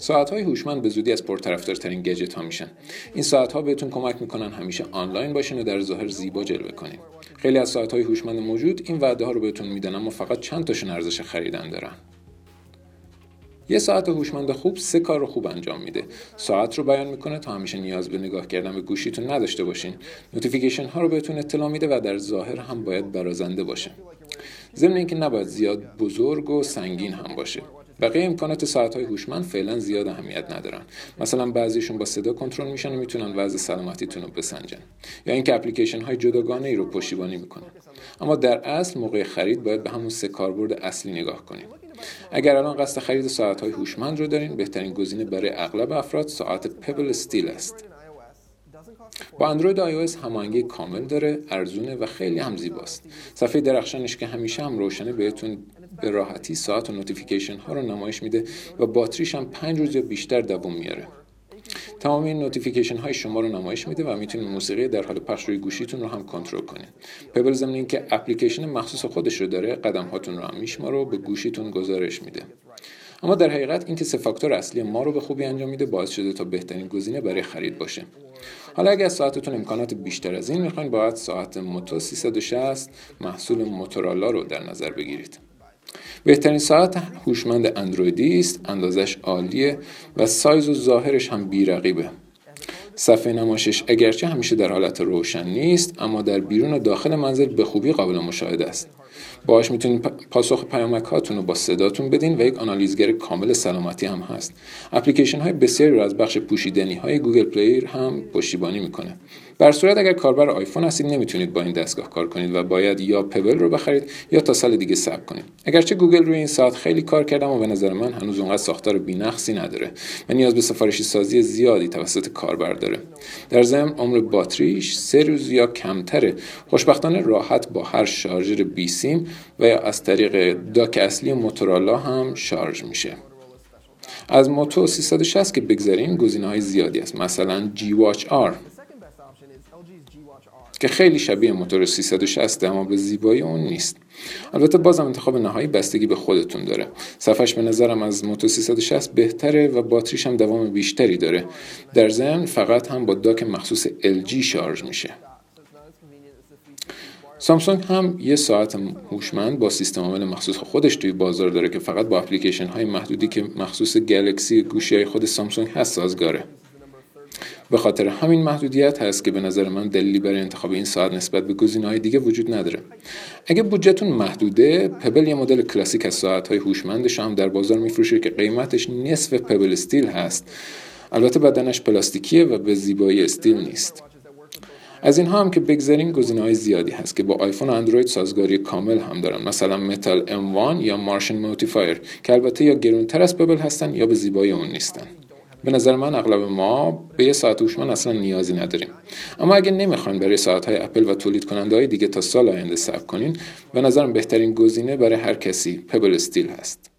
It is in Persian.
ساعت های هوشمند به زودی از پرطرفدارترین گجت ها میشن. این ساعت ها بهتون کمک می‌کنن همیشه آنلاین باشین و در ظاهر زیبا جلوه کنین. خیلی از ساعت های هوشمند موجود این وعده ها رو بهتون میدن اما فقط چند تاشون ارزش خریدن دارن. یه ساعت هوشمند خوب سه کار رو خوب انجام میده. ساعت رو بیان می‌کنه تا همیشه نیاز به نگاه کردن به گوشیتون نداشته باشین. notification ها رو بهتون اطلاع میده و در ظاهر هم باید برازنده باشه ضمن اینکه نباید زیاد بزرگ و سنگین هم باشه. بقیه امکانات ساعت های هوشمند فعلا زیاد اهمیت ندارن. مثلا بعضیشون با صدا کنترل میشن و می‌تونن وضع سلامتیتون رو بسنجن. یا اینکه اپلیکیشن های جداگانه ای رو پشتیبانی می‌کنن. اما در اصل موقع خرید باید به همون سه کاربرد اصلی نگاه کنیم. اگر الان قصد خرید ساعت های هوشمند رو دارین بهترین گزینه برای اغلب افراد ساعت پبل استیل است. با اندروید آی هماهنگی کامل داره ارزونه و خیلی هم زیباست. صفحه درخشانش که همیشه هم روشنه بهتون به راحتی ساعت و notification ها رو نمایش میده و باتریش هم پنج روز یا بیشتر دوام میاره. تمام این notification های شما رو نمایش میده و می‌تونید موسیقی در حال پخش روی گوشیتون رو هم کنترل کنید. Pebble ضمن اینکه اپلیکیشن مخصوص خودش رو داره قدم هاتون رو هم میشماره و به گوشیتون گزارش میده. اما در حقیقت اینکه سه فاکتور اصلی ما رو به خوبی انجام میده باعث شده تا بهترین گزینه برای خرید باشه. حالا اگر ساعتتون امکانات بیشتر از این می‌خواین باید ساعت موتو 360 محصول موتورالا رو در نظر بگیرید. بهترین ساعت هوشمند اندرویدی است اندازش عالیه و سایز و ظاهرش هم بیرقیبه. صفحه نمایشش اگرچه همیشه در حالت روشن نیست اما در بیرون و داخل منزل به خوبی قابل مشاهده است. باهاش می‌تونید پاسخ پیامک هاتون رو با صداتون بدین و یک آنالیزگر کامل سلامتی هم هست. اپلیکیشن های بسیاری رو از بخش پوشیدنی های Google Play رو هم پشتیبانی می‌کنه. در صورت اگر کاربر آیفون هستید نمی‌تونید با این دستگاه کار کنید و باید یا Pebble رو بخرید یا تا سال دیگه صبر کنید. اگرچه گوگل روی این ساعت خیلی کار کرده اما به نظر من هنوز اونقدر ساختار بینقصی نداره و نیاز به سفارشی سازی زیادی توسط کاربر داره. در ضمن عمر باتریش سه روز یا کمتره خوشبختانه راحت با هر شارژر بی سیم و یا از طریق dock اصلی Motorola هم شارژ میشه. از موتو 360 که بگذاریم گزینه های زیادی است. مثلا جی واچ آر. که خیلی شبیه موتور 360 اما به زیبایی اون نیست. البته بازم انتخاب نهایی بستگی به خودتون داره. صفحش به نظرم از موتور 360 بهتره و باتریش هم دوام بیشتری داره. در ضمن فقط هم با داک مخصوص LG شارژ میشه. سامسونگ هم یه ساعت هوشمند با سیستم عامل مخصوص خودش توی بازار داره که فقط با اپلیکیشن های محدودی که مخصوص گلکسی گوشی های خود سامسونگ هست سازگاره. به خاطر همین محدودیت هست که به نظر من دلیلی برای انتخاب این ساعت نسبت به های دیگه وجود نداره. اگه بودجهتون محدوده Pebble یه مدل کلاسیک از ساعت های هوشمندش هم در بازار میفروشه که قیمتش نصف Pebble Steel هست. البته بدنش پلاستیکیه و به زیبایی استیل نیست. از اینها هم که بگذاریم گزینه های زیادی هست که با آیفون و اندروید سازگاری کامل هم دارن. مثلا Meta M1 یا Martian Notifier که البته یا گرونتر از Pebble هستن یا به زیبایی اون نیستن. به نظر من اغلب ما به یه ساعت هوشمند اصلا نیازی نداریم. اما اگه نمی‌خواین برای ساعت های اپل و تولید کننده های دیگه تا سال آینده صبر کنین به نظرم بهترین گزینه برای هر کسی پبل استیل هست.